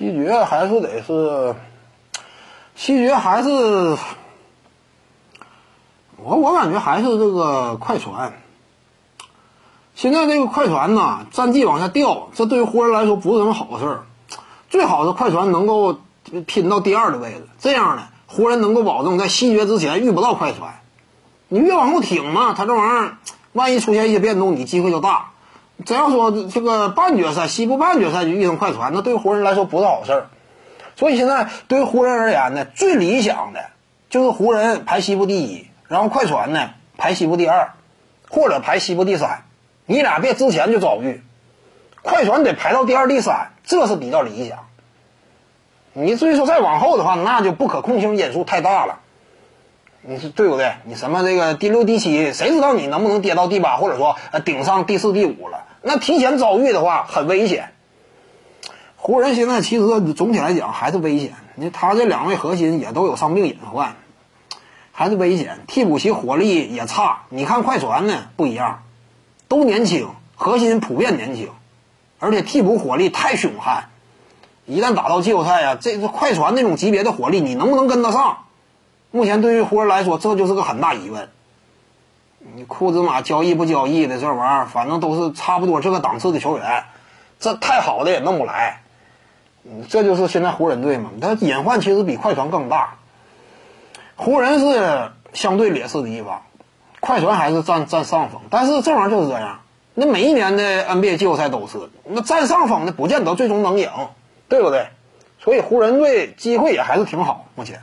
西决还是得是，西决还是，我我感觉还是这个快船。现在这个快船呐，战绩往下掉，这对于湖人来说不是什么好事儿。最好是快船能够拼到第二的位置，这样呢，湖人能够保证在西决之前遇不到快船。你越往后挺嘛，他这玩意儿万一出现一些变动，你机会就大。真要说这个半决赛、西部半决赛就遇上快船，那对湖人来说不是好事儿。所以现在对于湖人而言呢，最理想的就是湖人排西部第一，然后快船呢排西部第二，或者排西部第三。你俩别之前就遭遇，快船得排到第二、第三，这是比较理想。你至于说再往后的话，那就不可控性因素太大了。你是对不对？你什么这个第六、第七，谁知道你能不能跌到第八，或者说呃顶上第四、第五了？那提前遭遇的话很危险。湖人现在其实总体来讲还是危险，你他这两位核心也都有伤病隐患，还是危险。替补席火力也差。你看快船呢不一样，都年轻，核心普遍年轻，而且替补火力太凶悍。一旦打到季后赛啊，这个快船那种级别的火力，你能不能跟得上？目前对于湖人来说，这就是个很大疑问。你库兹马交易不交易的这玩意儿，反正都是差不多这个档次的球员，这太好的也弄不来。这就是现在湖人队嘛，他隐患其实比快船更大。湖人是相对劣势的一方，快船还是占占上风。但是这玩意儿就是这样，那每一年的 NBA 季后赛都是，那占上风的不见得最终能赢，对不对？所以湖人队机会也还是挺好，目前。